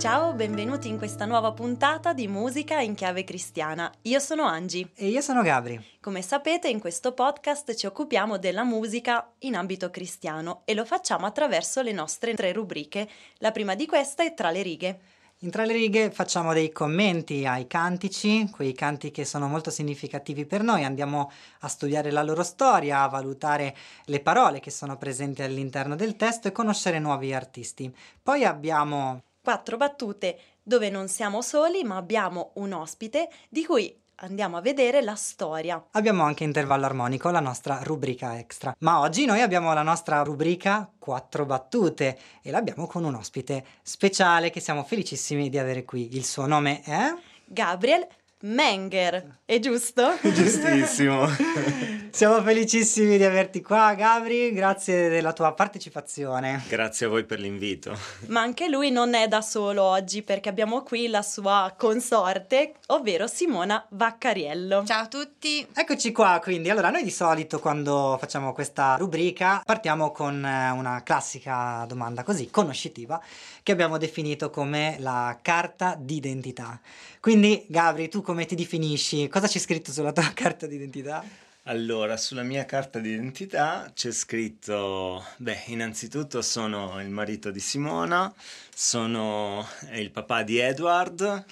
Ciao, benvenuti in questa nuova puntata di Musica in chiave cristiana. Io sono Angie. E io sono Gabri. Come sapete, in questo podcast ci occupiamo della musica in ambito cristiano e lo facciamo attraverso le nostre tre rubriche. La prima di queste è Tra le righe. In tra le righe facciamo dei commenti ai cantici, quei canti che sono molto significativi per noi, andiamo a studiare la loro storia, a valutare le parole che sono presenti all'interno del testo e conoscere nuovi artisti. Poi abbiamo quattro battute dove non siamo soli ma abbiamo un ospite di cui andiamo a vedere la storia. Abbiamo anche intervallo armonico, la nostra rubrica extra. Ma oggi noi abbiamo la nostra rubrica quattro battute e l'abbiamo con un ospite speciale che siamo felicissimi di avere qui. Il suo nome è Gabriel Menger, è giusto? Giustissimo. Siamo felicissimi di averti qua, Gabri, grazie della tua partecipazione. Grazie a voi per l'invito. Ma anche lui non è da solo oggi perché abbiamo qui la sua consorte, ovvero Simona Vaccariello. Ciao a tutti. Eccoci qua, quindi allora noi di solito quando facciamo questa rubrica partiamo con eh, una classica domanda così conoscitiva che abbiamo definito come la carta d'identità. Quindi Gabri, tu come ti definisci? Cosa c'è scritto sulla tua carta d'identità? Allora, sulla mia carta d'identità c'è scritto, beh, innanzitutto sono il marito di Simona, sono il papà di Edward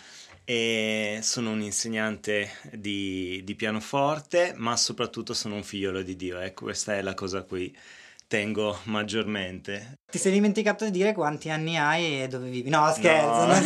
e sono un insegnante di, di pianoforte, ma soprattutto sono un figliolo di Dio. Ecco, questa è la cosa a cui tengo maggiormente. Ti sei dimenticato di dire quanti anni hai e dove vivi? No, scherzo, No.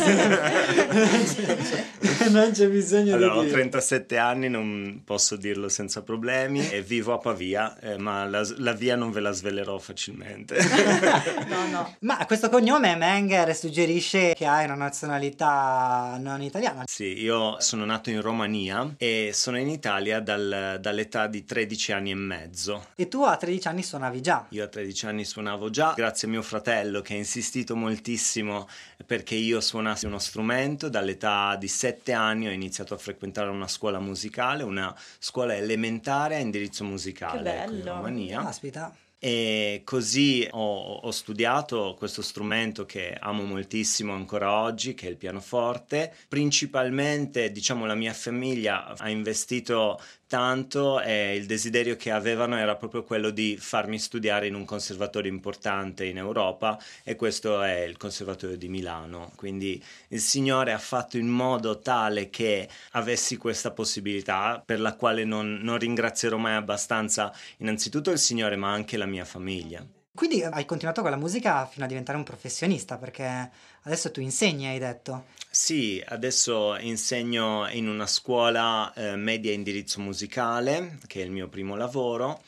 Non, c'è, bisogno Allora, di ho dire. 37 anni, non posso dirlo senza problemi e vivo a Pavia, eh, ma la, la via non ve la svelerò facilmente. No, no. Ma questo cognome Menger suggerisce che hai una nazionalità non italiana. Sì, io sono nato in Romania e sono in Italia dal- dall'età di 13 anni e mezzo. E tu a 13 anni suonavi già. Io a 13 anni suonavo già, grazie a mio fratello che ha insistito moltissimo perché io suonassi uno strumento. Dall'età di 7 anni ho iniziato a frequentare una scuola musicale, una scuola elementare a indirizzo musicale Che in. Romania. Caspita. E così ho, ho studiato questo strumento che amo moltissimo ancora oggi, che è il pianoforte. Principalmente, diciamo, la mia famiglia ha investito tanto e il desiderio che avevano era proprio quello di farmi studiare in un conservatorio importante in Europa e questo è il Conservatorio di Milano. Quindi il Signore ha fatto in modo tale che avessi questa possibilità per la quale non, non ringrazierò mai abbastanza innanzitutto il Signore ma anche la mia famiglia. Quindi hai continuato con la musica fino a diventare un professionista perché adesso tu insegni, hai detto. Sì, adesso insegno in una scuola eh, media indirizzo musicale, che è il mio primo lavoro,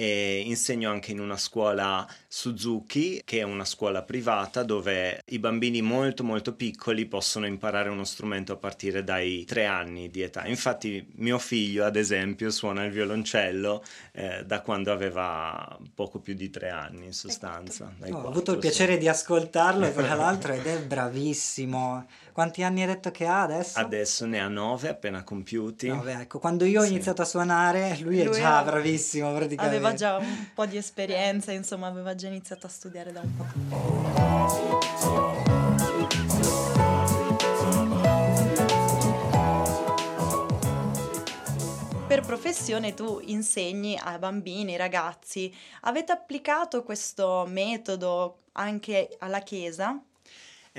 e insegno anche in una scuola Suzuki, che è una scuola privata dove i bambini molto molto piccoli possono imparare uno strumento a partire dai tre anni di età. Infatti mio figlio, ad esempio, suona il violoncello eh, da quando aveva poco più di tre anni in sostanza. Oh, ho quattro, avuto il sì. piacere di ascoltarlo tra l'altro ed è bravissimo. Quanti anni hai detto che ha adesso? Adesso ne ha nove appena compiuti. No, beh, ecco, quando io ho Sì. iniziato a suonare, lui è Lui già ha- bravissimo praticamente. Aveva già un po' di esperienza, insomma, aveva già iniziato a studiare da un po'. Per professione tu insegni a bambini, ragazzi. Avete applicato questo metodo anche alla Chiesa?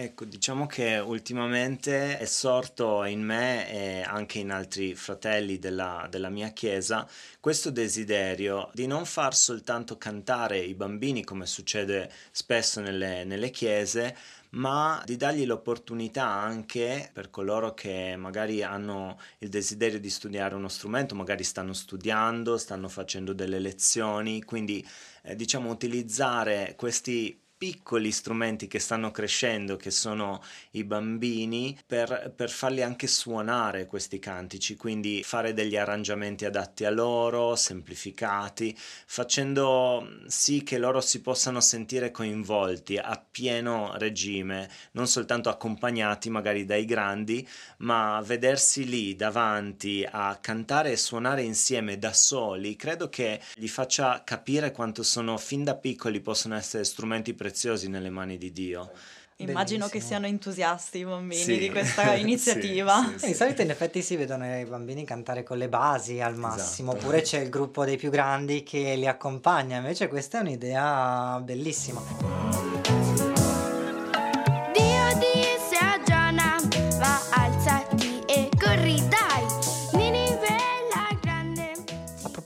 Ecco, diciamo che ultimamente è sorto in me e anche in altri fratelli della, della mia chiesa questo desiderio di non far soltanto cantare i bambini come succede spesso nelle, nelle chiese, ma di dargli l'opportunità anche per coloro che magari hanno il desiderio di studiare uno strumento, magari stanno studiando, stanno facendo delle lezioni, quindi eh, diciamo utilizzare questi piccoli strumenti che stanno crescendo, che sono i bambini, per, per, farli anche suonare questi cantici, quindi fare degli arrangiamenti adatti a loro, semplificati, facendo sì che loro si possano sentire coinvolti a pieno regime, non soltanto accompagnati magari dai grandi, ma vedersi lì davanti a cantare e suonare insieme da soli, credo che gli faccia capire quanto sono fin da piccoli possono essere strumenti preziosi preziosi nelle mani di Dio. Immagino Bellissimo. che siano entusiasti i bambini sì. di questa iniziativa. sì, sì, di solito in effetti si vedono i bambini cantare con le basi al massimo, esatto. oppure c'è il gruppo dei più grandi che li accompagna, invece questa è un'idea bellissima.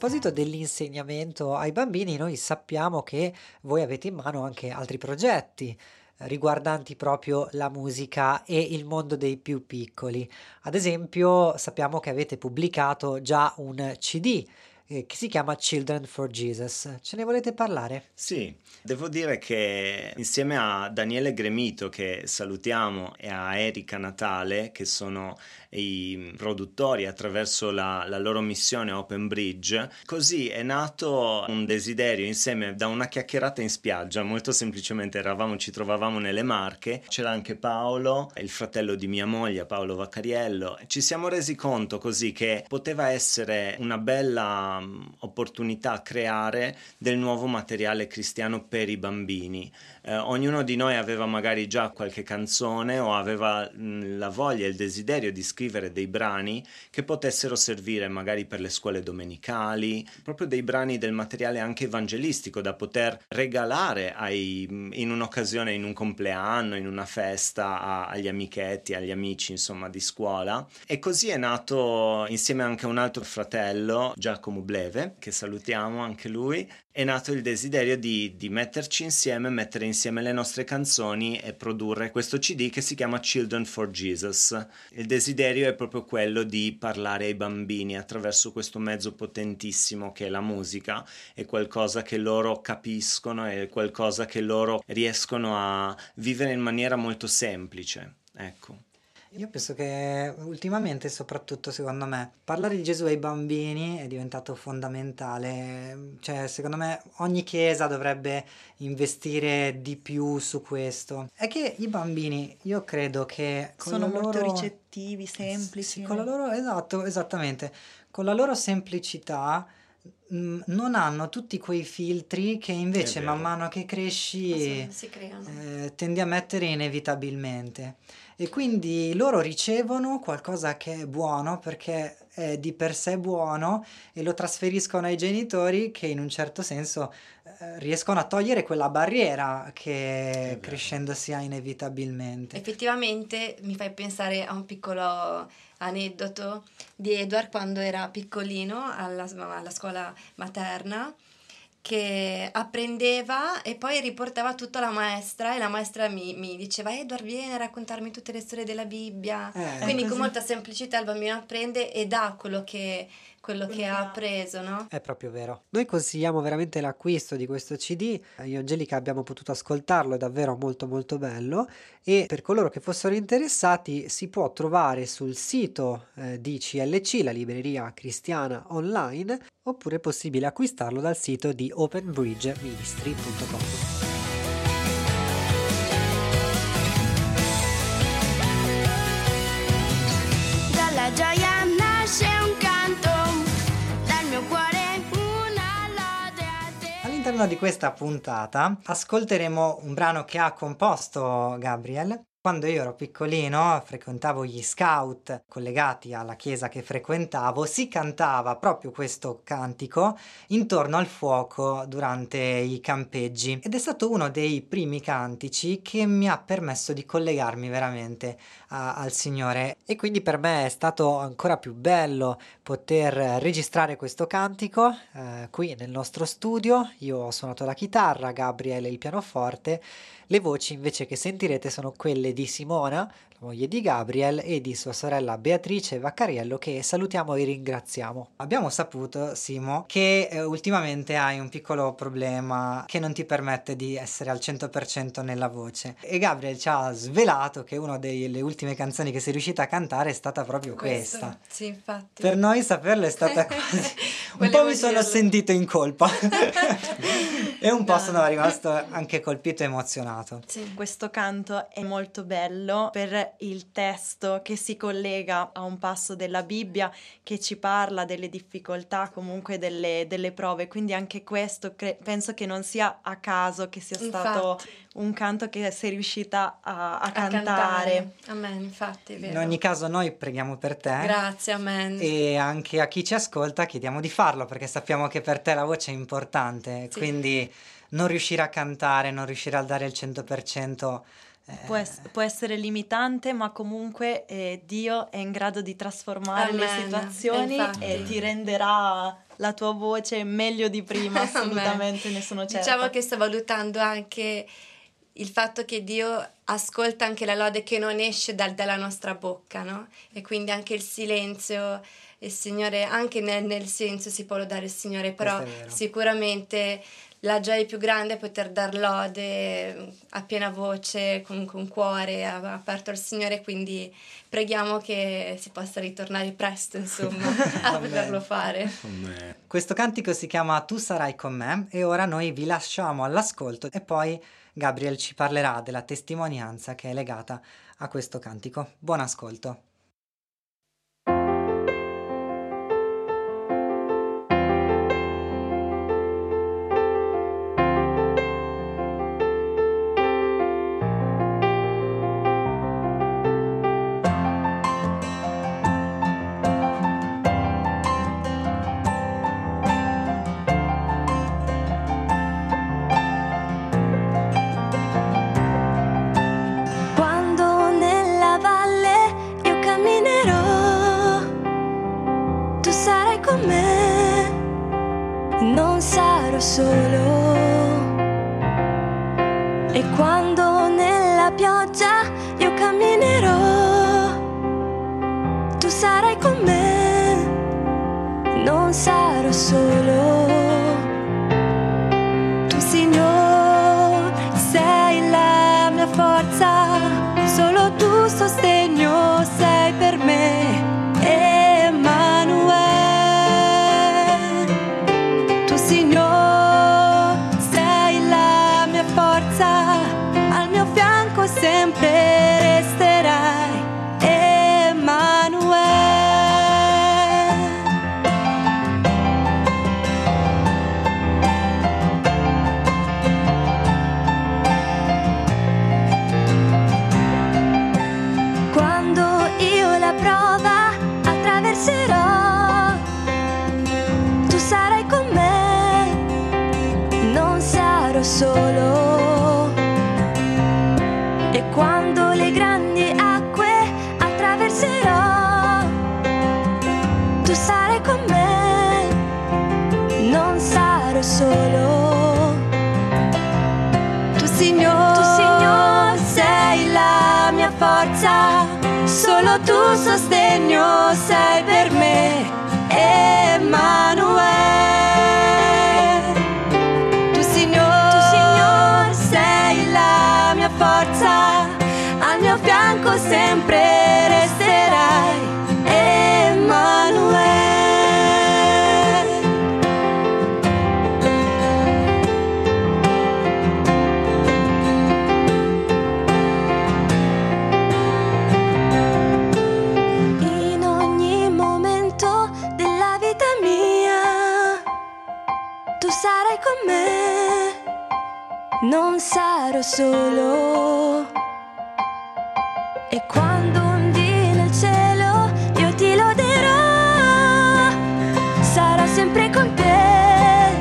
Proposito dell'insegnamento ai bambini, noi sappiamo che voi avete in mano anche altri progetti riguardanti proprio la musica e il mondo dei più piccoli. Ad esempio, sappiamo che avete pubblicato già un CD eh, che si chiama Children for Jesus. Ce ne volete parlare? Sì, devo dire che insieme a Daniele Gremito, che salutiamo, e a Erika Natale, che sono i produttori attraverso la, la loro missione Open Bridge, così è nato un desiderio insieme da una chiacchierata in spiaggia, molto semplicemente eravamo, ci trovavamo nelle Marche, c'era anche Paolo, il fratello di mia moglie, Paolo Vaccariello, ci siamo resi conto così che poteva essere una bella opportunità creare del nuovo materiale cristiano per i bambini. Eh, ognuno di noi aveva magari già qualche canzone o aveva mh, la voglia il desiderio di scrivere dei brani che potessero servire magari per le scuole domenicali, proprio dei brani del materiale anche evangelistico da poter regalare ai, in un'occasione, in un compleanno, in una festa a, agli amichetti, agli amici insomma di scuola. E così è nato insieme anche a un altro fratello, Giacomo Bleve, che salutiamo anche lui, è nato il desiderio di, di, metterci insieme, mettere insieme le nostre canzoni e produrre questo CD che si chiama Children for Jesus. Il desiderio è proprio quello di parlare ai bambini attraverso questo mezzo potentissimo che è la musica, è qualcosa che loro capiscono, è qualcosa che loro riescono a vivere in maniera molto semplice. Ecco. Io penso che ultimamente, soprattutto secondo me, parlare di Gesù ai bambini è diventato fondamentale. Cioè, secondo me, ogni chiesa dovrebbe investire di più su questo. È che i bambini, io credo che sono molto loro... ricettivi, semplici. Sì, con la loro, esatto, esattamente. Con la loro semplicità non hanno tutti quei filtri che invece man mano che cresci eh, tendi a mettere inevitabilmente. E quindi loro ricevono qualcosa che è buono perché è di per sé buono e lo trasferiscono ai genitori che in un certo senso riescono a togliere quella barriera che crescendo si ha inevitabilmente. Effettivamente mi fai pensare a un piccolo aneddoto di Edward quando era piccolino alla, alla scuola materna che apprendeva e poi riportava tutto alla maestra e la maestra mi, mi diceva Edward vieni a raccontarmi tutte le storie della Bibbia. Eh, quindi con molta semplicità il bambino apprende e dà quello che quello che ha appreso, no? È proprio vero. Noi consigliamo veramente l'acquisto di questo CD. Io e Angelica abbiamo potuto ascoltarlo, è davvero molto molto bello e per coloro che fossero interessati si può trovare sul sito eh, di CLC, la libreria cristiana online, oppure è possibile acquistarlo dal sito di openbridgeministry.com. All'interno di questa puntata ascolteremo un brano che ha composto Gabriel. Quando io ero piccolino, frequentavo gli scout collegati alla chiesa che frequentavo, si cantava proprio questo cantico intorno al fuoco durante i campeggi. Ed è stato uno dei primi cantici che mi ha permesso di collegarmi veramente a, al Signore e quindi per me è stato ancora più bello poter registrare questo cantico eh, qui nel nostro studio. Io ho suonato la chitarra, Gabriele il pianoforte le voci invece che sentirete sono quelle di Simona, moglie di Gabriel, e di sua sorella Beatrice Vaccariello che salutiamo e ringraziamo. Abbiamo saputo, Simo, che eh, ultimamente hai un piccolo problema che non ti permette di essere al 100% nella voce e Gabriel ci ha svelato che una delle ultime canzoni che sei riuscita a cantare è stata proprio Questo, questa. Sì, infatti. Per noi saperlo è stata quasi... un po' mi sono dirlo. sentito in colpa e un po' No. sono rimasto anche colpito e emozionato. Sì. Questo canto è molto bello per il testo che si collega a un passo della Bibbia che ci parla delle difficoltà, comunque delle, delle prove, quindi anche questo cre- penso che non sia a caso che sia stato Infatti. Un canto che sei riuscita a, a A cantare. Amen, infatti, In ogni caso noi preghiamo per te Grazie, amen. e anche a chi ci ascolta chiediamo di farlo perché sappiamo che per te la voce è importante, Sì. quindi non riuscire a cantare, non riuscire a dare il 100% eh, Può, es- può essere limitante, ma comunque eh, Dio è in grado di trasformare le Amen. situazioni Infatti. e ti renderà la tua voce meglio di prima, Amen. assolutamente, ne sono certa. Diciamo che sto valutando anche il fatto che Dio ascolta anche la lode che non esce dal- dalla nostra bocca, no? E quindi anche il silenzio, il Signore, anche nel, nel silenzio si può lodare il Signore, però sicuramente la gioia più grande è poter dar lode a piena voce, con, con cuore, aperto al Signore, quindi preghiamo che si possa ritornare presto, insomma, a poterlo fare. Questo cantico si chiama Tu sarai con me e ora noi vi lasciamo all'ascolto e poi Gabriel ci parlerà della testimonianza che è legata a questo cantico. Buon ascolto. Con me, non sarò solo. E quando nella pioggia io camminerò, tu sarai con me, non sarò solo. Solo. E quando un dì nel cielo io ti loderò, sarò sempre con te,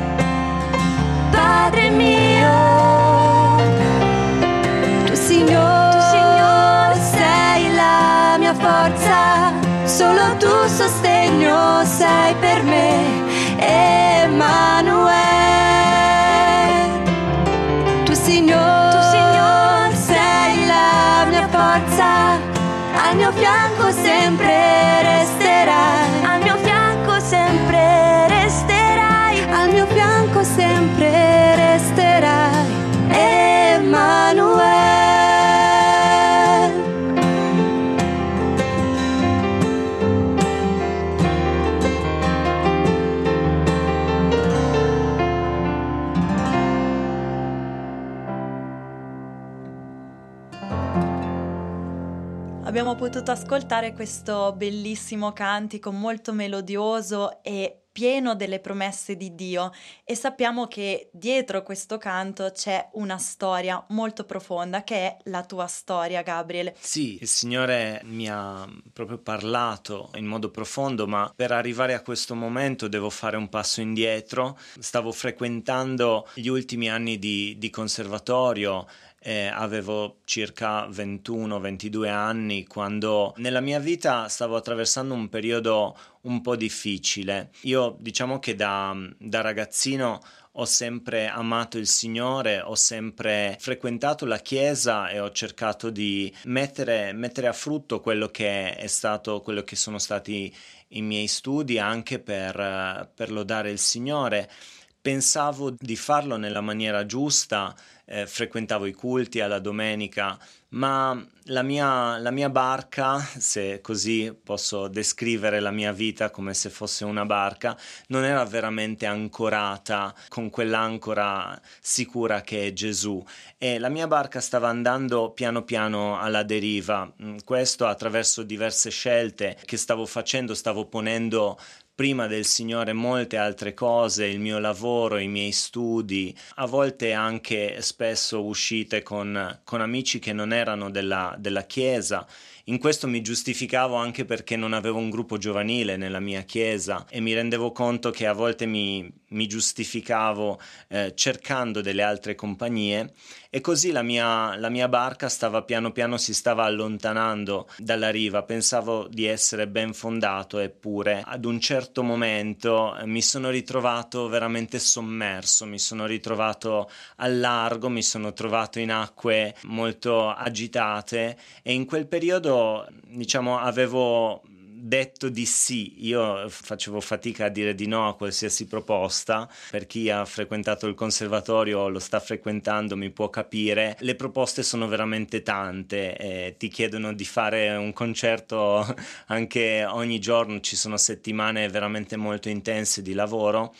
Padre mio. Tu Signore, tu Signore sei la mia forza, solo tu sostegno sei per me, fianco sempre resterai, Abbiamo potuto ascoltare questo bellissimo cantico molto melodioso e pieno delle promesse di Dio e sappiamo che dietro questo canto c'è una storia molto profonda che è la tua storia, Gabriele. Sì, il Signore mi ha proprio parlato in modo profondo, ma per arrivare a questo momento devo fare un passo indietro. Stavo frequentando gli ultimi anni di, di conservatorio eh, avevo circa 21-22 anni quando nella mia vita stavo attraversando un periodo un po' difficile. Io diciamo che da, da ragazzino ho sempre amato il Signore, ho sempre frequentato la Chiesa e ho cercato di mettere, mettere a frutto quello che è stato, quello che sono stati i miei studi anche per, per lodare il Signore. Pensavo di farlo nella maniera giusta, eh, frequentavo i culti alla domenica, ma la mia, la mia barca, se così posso descrivere la mia vita come se fosse una barca, non era veramente ancorata con quell'ancora sicura che è Gesù e la mia barca stava andando piano piano alla deriva. Mm, Questo attraverso diverse scelte che stavo facendo, stavo ponendo prima del Signore molte altre cose, il mio lavoro, i miei studi, a volte anche spesso uscite con, con amici che non erano della, della Chiesa. In questo mi giustificavo anche perché non avevo un gruppo giovanile nella mia chiesa e mi rendevo conto che a volte mi, mi giustificavo eh, cercando delle altre compagnie e così la mia, la mia barca stava piano piano si stava allontanando dalla riva. Pensavo di essere ben fondato eppure ad un certo momento eh, mi sono ritrovato veramente sommerso, mi sono ritrovato al largo, mi sono trovato in acque molto agitate e in quel periodo diciamo avevo detto di sì, io facevo fatica a dire di no a qualsiasi proposta, per chi ha frequentato il conservatorio o lo sta frequentando mi può capire, le proposte sono veramente tante, eh, ti chiedono di fare un concerto anche ogni giorno, ci sono settimane veramente molto intense di lavoro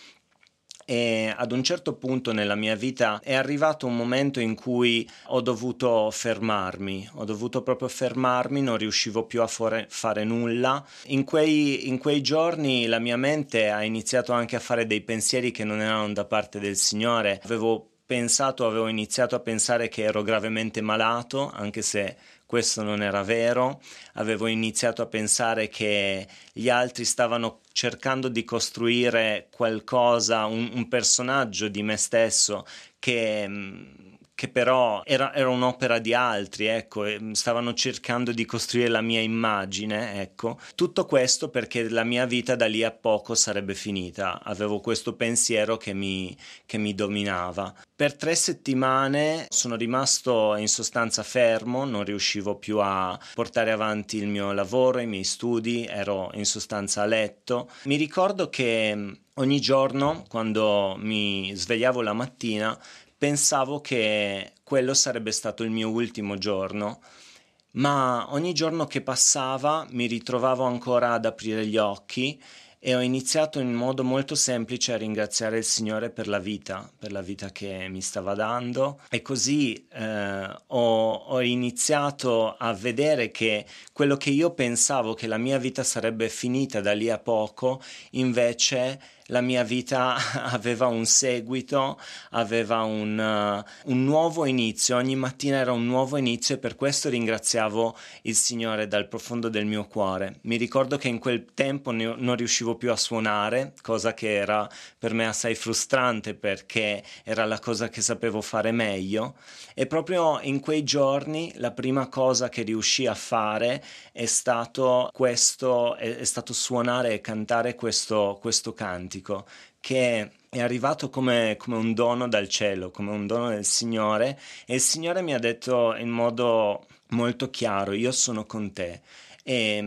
e ad un certo punto nella mia vita è arrivato un momento in cui ho dovuto fermarmi, ho dovuto proprio fermarmi, non riuscivo più a fare, nulla. In quei, in quei giorni la mia mente ha iniziato anche a fare dei pensieri che non erano da parte del Signore. Avevo pensato, avevo iniziato a pensare che ero gravemente malato, anche se questo non era vero, avevo iniziato a pensare che gli altri stavano cercando di costruire qualcosa, un, un personaggio di me stesso che che però era, era, un'opera di altri, ecco, stavano cercando di costruire la mia immagine, ecco. Tutto questo perché la mia vita da lì a poco sarebbe finita. Avevo questo pensiero che mi, che mi dominava. Per tre settimane sono rimasto in sostanza fermo, non riuscivo più a portare avanti il mio lavoro, i miei studi, ero in sostanza a letto. Mi ricordo che ogni giorno, quando mi svegliavo la mattina, pensavo che quello sarebbe stato il mio ultimo giorno, ma ogni giorno che passava mi ritrovavo ancora ad aprire gli occhi e ho iniziato in modo molto semplice a ringraziare il Signore per la vita, per la vita che mi stava dando. E così eh, ho, ho, iniziato a vedere che quello che io pensavo che la mia vita sarebbe finita da lì a poco invece la mia vita aveva un seguito, aveva un, uh, un, nuovo inizio, ogni mattina era un nuovo inizio e per questo ringraziavo il Signore dal profondo del mio cuore. Mi ricordo che in quel tempo ne, non riuscivo più a suonare, cosa che era per me assai frustrante perché era la cosa che sapevo fare meglio e proprio in quei giorni la prima cosa che riuscii a fare è stato questo, è, è stato suonare e cantare questo, questo cantico che è arrivato come, come, un dono dal cielo, come un dono del Signore e il Signore mi ha detto in modo molto chiaro, io sono con te. E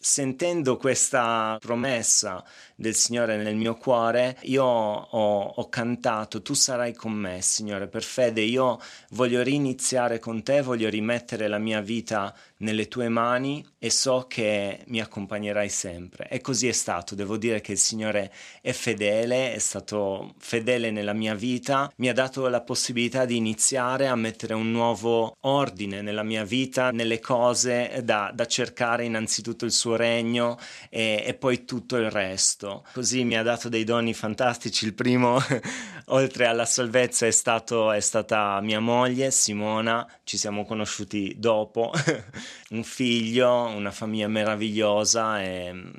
sentendo questa promessa del Signore nel mio cuore, io ho, ho, cantato, tu sarai con me, Signore, per fede, io voglio riniziare con te, voglio rimettere la mia vita nelle tue mani e so che mi accompagnerai sempre. E così è stato, devo dire che il Signore è fedele, è stato fedele nella mia vita, mi ha dato la possibilità di iniziare a mettere un nuovo ordine nella mia vita, nelle cose, da, da cercare innanzitutto il suo regno e, e poi tutto il resto così mi ha dato dei doni fantastici. Il primo, oltre alla salvezza, è, stato, è stata mia moglie Simona, ci siamo conosciuti dopo, un figlio, una famiglia meravigliosa e mm,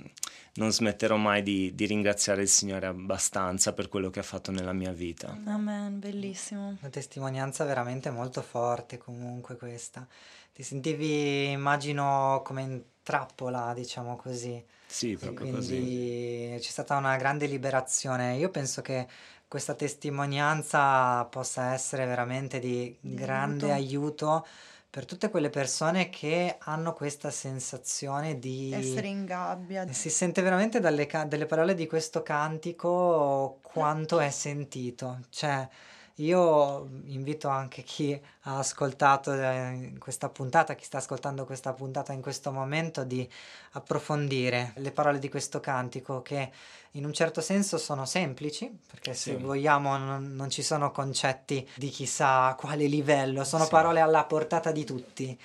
non smetterò mai di, di, ringraziare il Signore abbastanza per quello che ha fatto nella mia vita. Amen, bellissimo. Una testimonianza veramente molto forte comunque questa. Ti sentivi, immagino, come in trappola, diciamo così. Sì, proprio quindi così. c'è stata una grande liberazione. Io penso che questa testimonianza possa essere veramente di, di grande aiuto. aiuto per tutte quelle persone che hanno questa sensazione di essere in gabbia. Si sente veramente dalle, dalle parole di questo cantico quanto è sentito. Cioè, io invito anche chi ha ascoltato eh, questa puntata, chi sta ascoltando questa puntata in questo momento, di approfondire le parole di questo cantico che in un certo senso sono semplici, perché se sì. vogliamo non, non, ci sono concetti di chissà quale livello, sono sì. parole alla portata di tutti.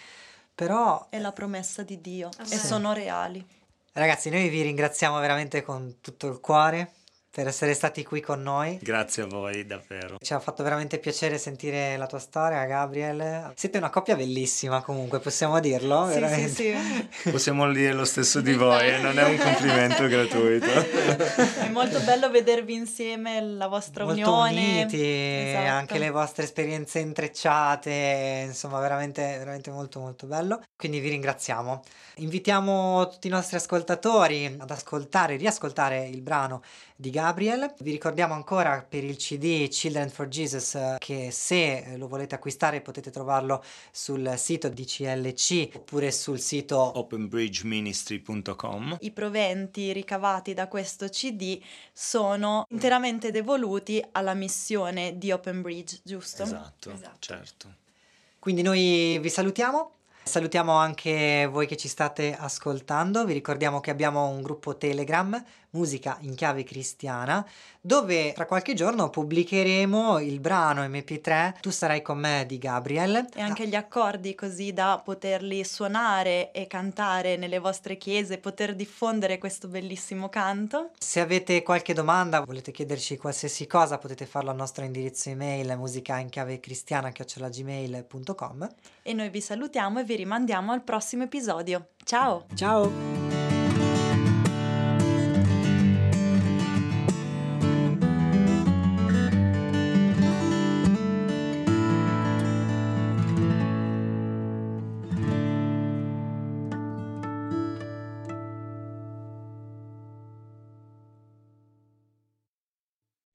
Però è la promessa di Dio ah, e sono reali. Ragazzi, noi vi ringraziamo veramente con tutto il cuore per essere stati qui con noi. Grazie a voi, davvero. Ci ha fatto veramente piacere sentire la tua storia, Gabriel. Siete una coppia bellissima comunque, possiamo dirlo? Sì, veramente. sì, sì. Possiamo dire lo stesso di voi, non è un complimento gratuito. È molto bello vedervi insieme, la vostra molto unione. Uniti, esatto. anche le vostre esperienze intrecciate, insomma veramente, veramente molto molto bello. Quindi vi ringraziamo. Invitiamo tutti i nostri ascoltatori ad ascoltare, riascoltare il brano di Gabriel. Vi ricordiamo ancora per il CD Children for Jesus che se lo volete acquistare potete trovarlo sul sito di CLC oppure sul sito openbridgeministry.com. I proventi ricavati da questo CD sono interamente devoluti alla missione di Open Bridge, giusto? Esatto, esatto. certo. Quindi noi vi salutiamo Salutiamo anche voi che ci state ascoltando, vi ricordiamo che abbiamo un gruppo Telegram, Musica in chiave cristiana, dove tra qualche giorno pubblicheremo il brano MP3 Tu sarai con me di Gabriel. E anche gli accordi così da poterli suonare e cantare nelle vostre chiese, poter diffondere questo bellissimo canto. Se avete qualche domanda, volete chiederci qualsiasi cosa, potete farlo al nostro indirizzo email musica in chiave cristiana gmail.com E noi vi salutiamo e vi rimandiamo al prossimo episodio. Ciao! Ciao!